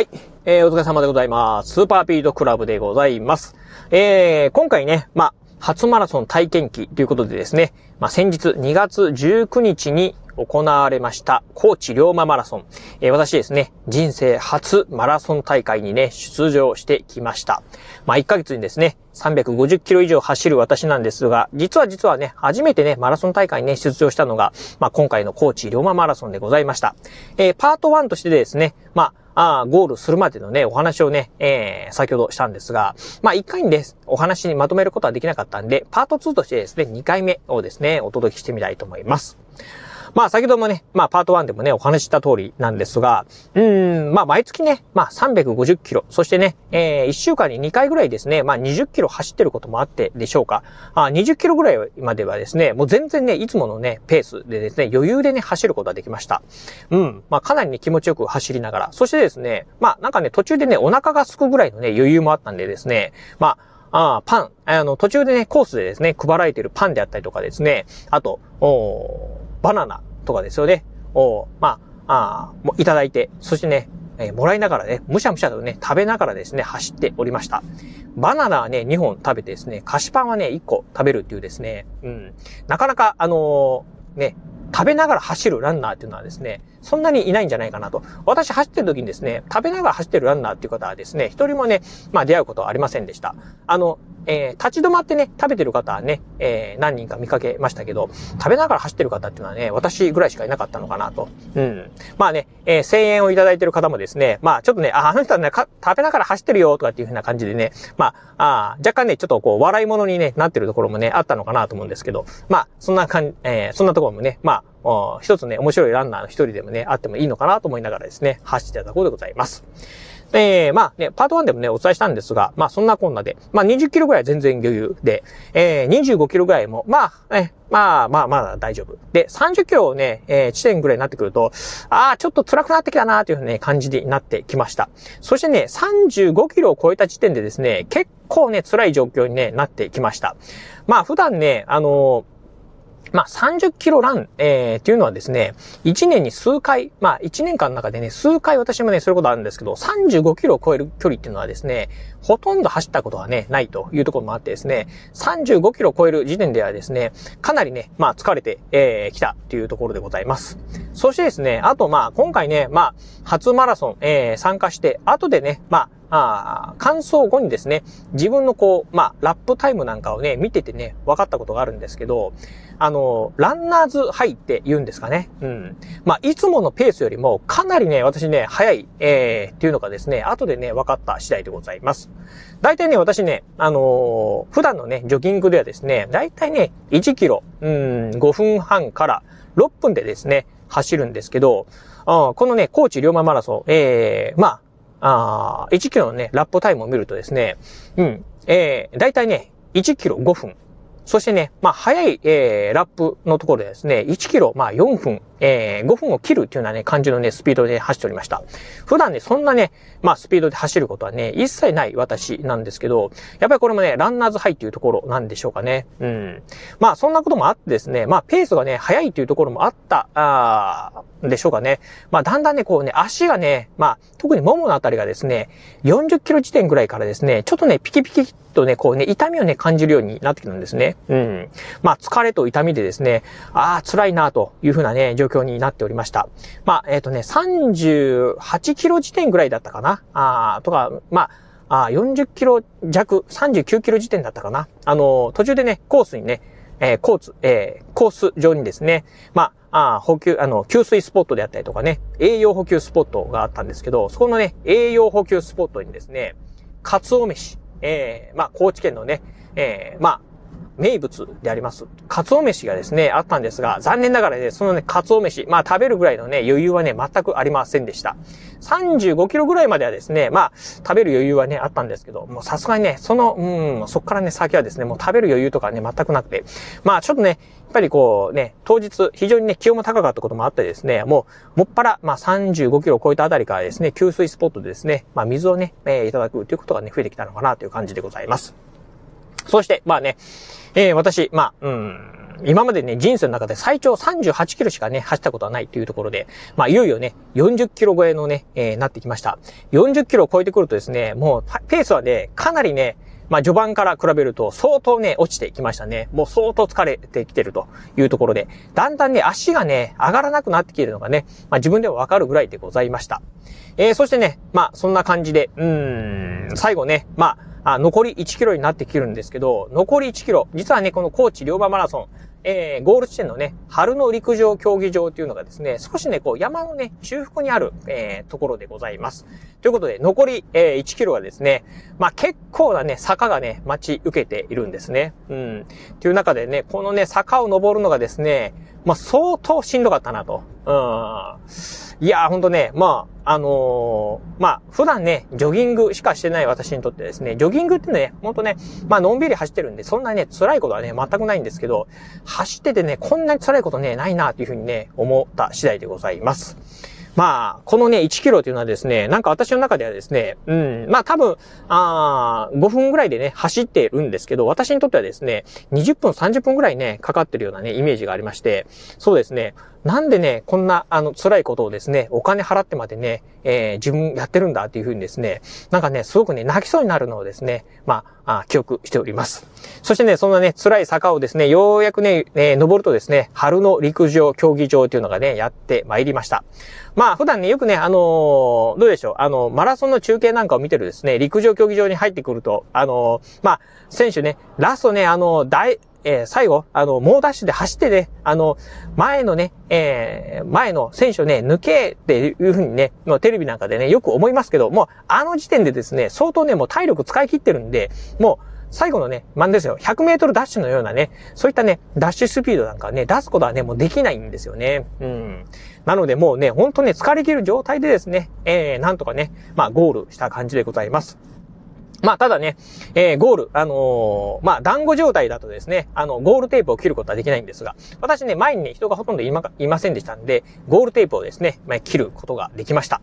はい。えー、お疲れ様でございます。スーパーピードクラブでございます。えー、今回ね、まあ、初マラソン体験記ということでですね、まあ、先日2月19日に行われました高知龍馬マラソン。えー、私ですね、人生初マラソン大会にね、出場してきました。まあ、1ヶ月にですね、350キロ以上走る私なんですが、実は実はね、初めてね、マラソン大会にね、出場したのが、まあ、今回の高知龍馬マラソンでございました。えー、パート1としてですね、まあ、あゴールするまでのね、お話をね、えー、先ほどしたんですが、まあ、1回にです、お話にまとめることはできなかったんで、パート2としてですね、2回目をですね、お届けしてみたいと思います。まあ先ほどもね、まあパート1でもね、お話しした通りなんですが、うん、まあ毎月ね、まあ350キロ、そしてね、えー、1週間に2回ぐらいですね、まあ20キロ走ってることもあってでしょうか。あ20キロぐらいまではですね、もう全然ね、いつものね、ペースでですね、余裕でね、走ることができました。うん、まあかなりね、気持ちよく走りながら、そしてですね、まあなんかね、途中でね、お腹が空くぐらいのね、余裕もあったんでですね、まあ、ああ、パン、あの、途中でね、コースでですね、配られているパンであったりとかですね、あと、おバナナとかですよね。を、まあ、あもいただいて、そしてね、えー、もらいながらね、むしゃむしゃとね、食べながらですね、走っておりました。バナナはね、2本食べてですね、菓子パンはね、1個食べるっていうですね、うん。なかなか、あのー、ね、食べながら走るランナーっていうのはですね、そんなにいないんじゃないかなと。私走ってる時にですね、食べながら走ってるランナーっていう方はですね、一人もね、まあ出会うことはありませんでした。あの、えー、立ち止まってね、食べてる方はね、えー、何人か見かけましたけど、食べながら走ってる方っていうのはね、私ぐらいしかいなかったのかなと。うん。まあね、えー、声援をいただいてる方もですね、まあちょっとね、あ、あの人はね、食べながら走ってるよとかっていう風な感じでね、まあ、あ若干ね、ちょっとこう、笑い物に、ね、なってるところもね、あったのかなと思うんですけど、まあ、そんな感じ、えー、そんなところもね、まあ、一つね、面白いランナーの一人でもね、あってもいいのかなと思いながらですね、走っていたところでございます。えー、まあね、パート1でもね、お伝えしたんですが、まあそんなこんなで、まあ20キロぐらい全然余裕で、えー、25キロぐらいも、まあ、ね、まあまあまだ大丈夫。で、30キロね、えー、地点ぐらいになってくると、ああ、ちょっと辛くなってきたなというね、感じになってきました。そしてね、35キロを超えた時点でですね、結構ね、辛い状況に、ね、なってきました。まあ普段ね、あのーまあ、30キロラン、えー、っていうのはですね、1年に数回、まあ、1年間の中でね、数回私もね、そういうことあるんですけど、35キロを超える距離っていうのはですね、ほとんど走ったことはね、ないというところもあってですね、35キロを超える時点ではですね、かなりね、まあ、疲れて、えー、来たっていうところでございます。そしてですね、あとまあ、今回ね、まあ、初マラソン、えー、参加して、後でね、まあ、あ乾燥後にですね、自分のこう、まあ、ラップタイムなんかをね、見ててね、分かったことがあるんですけど、あの、ランナーズハイって言うんですかね。うん。まあ、いつものペースよりも、かなりね、私ね、早い、えー、っていうのがですね、後でね、分かった次第でございます。大体ね、私ね、あのー、普段のね、ジョギングではですね、大体ね、1キロ、うん、5分半から6分でですね、走るんですけど、あこのね、高知龍馬マラソン、えー、まあ、あ1キロのね、ラップタイムを見るとですね、うん、えー、だいたいね、1キロ5分。そしてね、まあ、早い、えー、ラップのところでですね、1キロ、まあ、4分、えー、5分を切るっていうようなね、感じのね、スピードで走っておりました。普段ね、そんなね、まあ、スピードで走ることはね、一切ない私なんですけど、やっぱりこれもね、ランナーズハイっていうところなんでしょうかね。うん。まあ、そんなこともあってですね、まあ、ペースがね、速いっていうところもあった、あでしょうかね。まあ、だんだんね、こうね、足がね、まあ、特にもものあたりがですね、40キロ地点ぐらいからですね、ちょっとね、ピキピキとね、こうね、痛みをね、感じるようになってきるんですね。うん。まあ、疲れと痛みでですね、ああ、辛いなというふうなね、状況になっておりました。まあ、えっ、ー、とね、38キロ時点ぐらいだったかな。ああ、とか、まあ、あ40キロ弱、39キロ時点だったかな。あの、途中でね、コースにね、えー、コース、えー、コース上にですね、まあ、あ補給、あの、給水スポットであったりとかね、栄養補給スポットがあったんですけど、そこのね、栄養補給スポットにですね、カツオ飯、えー、まあ、高知県のね、えー、まあ、名物であります、カツオ飯がですね、あったんですが、残念ながらね、そのね、カツオ飯、まあ食べるぐらいのね、余裕はね、全くありませんでした。35キロぐらいまではですね、まあ、食べる余裕はね、あったんですけど、もうさすがにね、その、うん、そっからね、先はですね、もう食べる余裕とかね、全くなくて、まあちょっとね、やっぱりこうね、当日、非常にね、気温も高かったこともあってですね、もう、もっぱら、まあ35キロを超えたあたりからですね、給水スポットでですね、まあ水をね、えー、いただくということがね、増えてきたのかなという感じでございます。そして、まあね、えー、私、まあ、うん、今までね、人生の中で最長38キロしかね、走ったことはないというところで、まあ、いよいよね、40キロ超えのね、えー、なってきました。40キロを超えてくるとですね、もう、ペースはね、かなりね、まあ、序盤から比べると相当ね、落ちてきましたね。もう相当疲れてきてるというところで、だんだんね、足がね、上がらなくなってきてるのがね、まあ、自分でもわかるぐらいでございました。えー、そしてね、まあ、そんな感じで、うーん、最後ね、まあ、あ残り1キロになってきるんですけど、残り1キロ、実はね、この高知龍馬マラソン、えー、ゴール地点のね、春の陸上競技場というのがですね、少しね、こう山のね、中腹にある、えー、ところでございます。ということで、残り、えー、1キロはですね、まあ、結構なね、坂がね、待ち受けているんですね。うん。という中でね、このね、坂を登るのがですね、まあ、相当しんどかったなと。うん。いやー、ほんとね、まあ、あのー、まあ、普段ね、ジョギングしかしてない私にとってですね、ジョギングってね、ほんとね、まあ、のんびり走ってるんで、そんなね、辛いことはね、全くないんですけど、走っててね、こんなに辛いことね、ないな、というふうにね、思った次第でございます。まあ、このね、1キロというのはですね、なんか私の中ではですね、うん、まあ多分、ああ5分ぐらいでね、走ってるんですけど、私にとってはですね、20分、30分ぐらいね、かかってるようなね、イメージがありまして、そうですね、なんでね、こんな、あの、辛いことをですね、お金払ってまでね、えー、自分やってるんだっていうふうにですね、なんかね、すごくね、泣きそうになるのをですね、まあ、あ記憶しております。そしてね、そんなね、辛い坂をですね、ようやくね、えー、登るとですね、春の陸上競技場というのがね、やってまいりました。まあ、普段ね、よくね、あのー、どうでしょう、あの、マラソンの中継なんかを見てるですね、陸上競技場に入ってくると、あのー、まあ、選手ね、ラストね、あの、大、えー、最後、あの、猛ダッシュで走ってね、あの、前のね、えー、前の選手をね、抜けっていうふうにね、もうテレビなんかでね、よく思いますけど、もう、あの時点でですね、相当ね、もう体力使い切ってるんで、もう、最後のね、まんですよ。100メートルダッシュのようなね、そういったね、ダッシュスピードなんかね、出すことはね、もうできないんですよね。うん。なのでもうね、ほんとね、疲れ切る状態でですね、えー、なんとかね、まあ、ゴールした感じでございます。まあ、ただね、えー、ゴール、あのー、まあ、団子状態だとですね、あの、ゴールテープを切ることはできないんですが、私ね、前にね、人がほとんどいま、いませんでしたんで、ゴールテープをですね、まあ、切ることができました。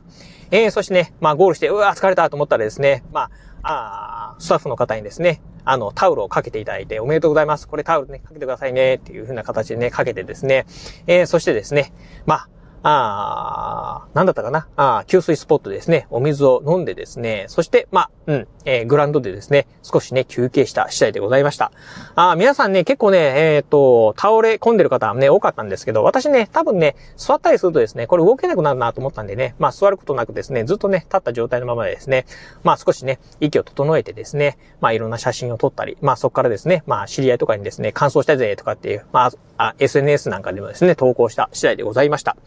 えー、そしてね、まあ、ゴールして、うわ疲れたと思ったらですね、まあ、あスタッフの方にですね、あの、タオルをかけていただいて、おめでとうございます。これタオルね、かけてくださいね、っていう風な形でね、かけてですね、えー、そしてですね、まあ、あなんだったかな？あ給水スポットですね。お水を飲んでですね。そして、まあ、うん、えー、グランドでですね、少しね、休憩した次第でございました。あ皆さんね、結構ね、えっ、ー、と、倒れ込んでる方はね、多かったんですけど、私ね、多分ね、座ったりするとですね、これ動けなくなるなと思ったんでね、まあ、座ることなくですね、ずっとね、立った状態のままでですね、まあ、少しね、息を整えてですね、まあ、いろんな写真を撮ったり、まあ、そこからですね、まあ、知り合いとかにですね、感想したぜとかっていう、まあ、あ SNS なんかでもですね、投稿した次第でございました。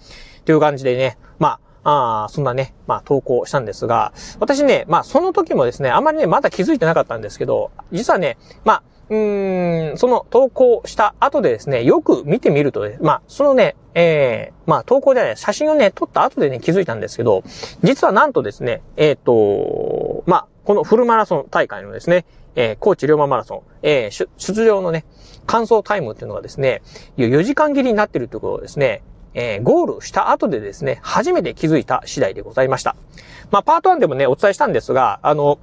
という感じでね、まあ、あそんなね、まあ投稿したんですが、私ね、まあその時もですね、あまりね、まだ気づいてなかったんですけど、実はね、まあ、うーん、その投稿した後でですね、よく見てみるとね、まあ、そのね、えー、まあ、投稿でね、写真をね、撮った後でね、気づいたんですけど、実はなんとですね、えっ、ー、と、まあ、このフルマラソン大会のですね、えー、高知龍馬マラソン、えー、出場のね、完走タイムっていうのがですね、4時間切りになってるということをですね、えー、ゴールした後でですね、初めて気づいた次第でございました。まあ、パート1でもね、お伝えしたんですが、あの、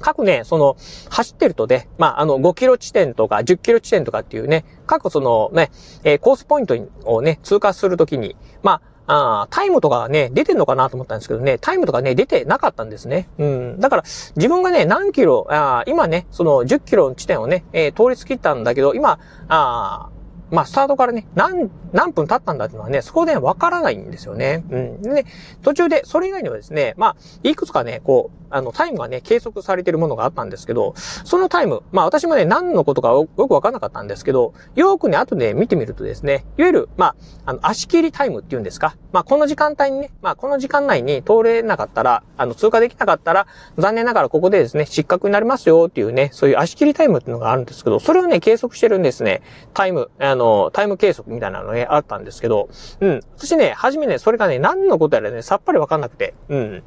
各ね、その、走ってるとね、まあ、あの、5キロ地点とか10キロ地点とかっていうね、各そのね、えー、コースポイントをね、通過するときに、まあ、あタイムとかね、出てんのかなと思ったんですけどね、タイムとかね、出てなかったんですね。うん。だから、自分がね、何キロ、あ今ね、その10キロの地点をね、えー、通り過ぎたんだけど、今、あまあ、スタートからね、何、何分経ったんだっていうのはね、そこでわからないんですよね。うん。で、ね、途中で、それ以外にはですね、まあ、いくつかね、こう、あの、タイムがね、計測されているものがあったんですけど、そのタイム、まあ私もね、何のことかよくわからなかったんですけど、よくね、後で見てみるとですね、いわゆる、まあ、あの、足切りタイムっていうんですか、まあこの時間帯にね、まあこの時間内に通れなかったら、あの、通過できなかったら、残念ながらここでですね、失格になりますよっていうね、そういう足切りタイムっていうのがあるんですけど、それをね、計測してるんですね、タイム、あの、タイム計測みたいなのね、あったんですけど、うん、私ね、初めね、それがね、何のことやらね、さっぱりわかんなくて、うん。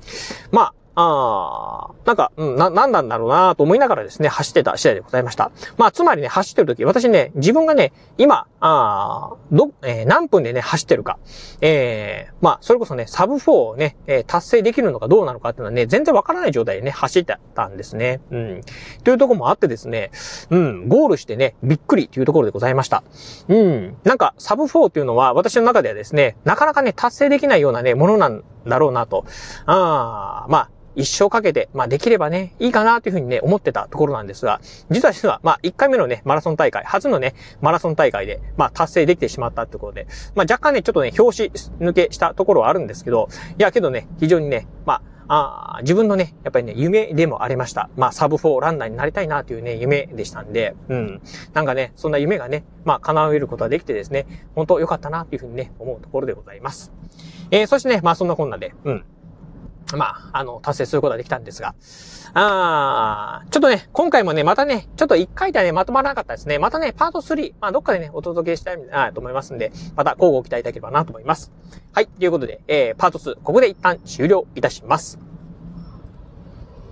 まあ、ああ、なんか、うん、な、なんなんだろうなと思いながらですね、走ってた次第でございました。まあ、つまりね、走ってる時、私ね、自分がね、今、ああど、えー、何分でね、走ってるか。えー、まあ、それこそね、サブ4をね、えー、達成できるのかどうなのかっていうのはね、全然わからない状態でね、走ってたんですね。うん。というところもあってですね、うん、ゴールしてね、びっくりというところでございました。うん。なんか、サブ4っていうのは、私の中ではですね、なかなかね、達成できないようなね、ものなんだろうなと。ああ、まあ、一生かけて、まあできればね、いいかなというふうにね、思ってたところなんですが、実は実は、まあ1回目のね、マラソン大会、初のね、マラソン大会で、まあ達成できてしまったってことで、まあ若干ね、ちょっとね、表紙抜けしたところはあるんですけど、いやけどね、非常にね、まあ、あ自分のね、やっぱりね、夢でもありました。まあ、サブ4ランナーになりたいなというね、夢でしたんで、うん。なんかね、そんな夢がね、まあ、叶えることができてですね、本当良かったなというふうにね、思うところでございます。えー、そしてね、まあ、そんなこんなで、うん。まあ、あの、達成することができたんですが、あーちょっとね、今回もね、またね、ちょっと1回ではね、まとまらなかったですね。またね、パート3、まあ、どっかでね、お届けしたいなと思いますんで、また交互期待いただければなと思います。はい、ということで、えー、パート2、ここで一旦終了いたします。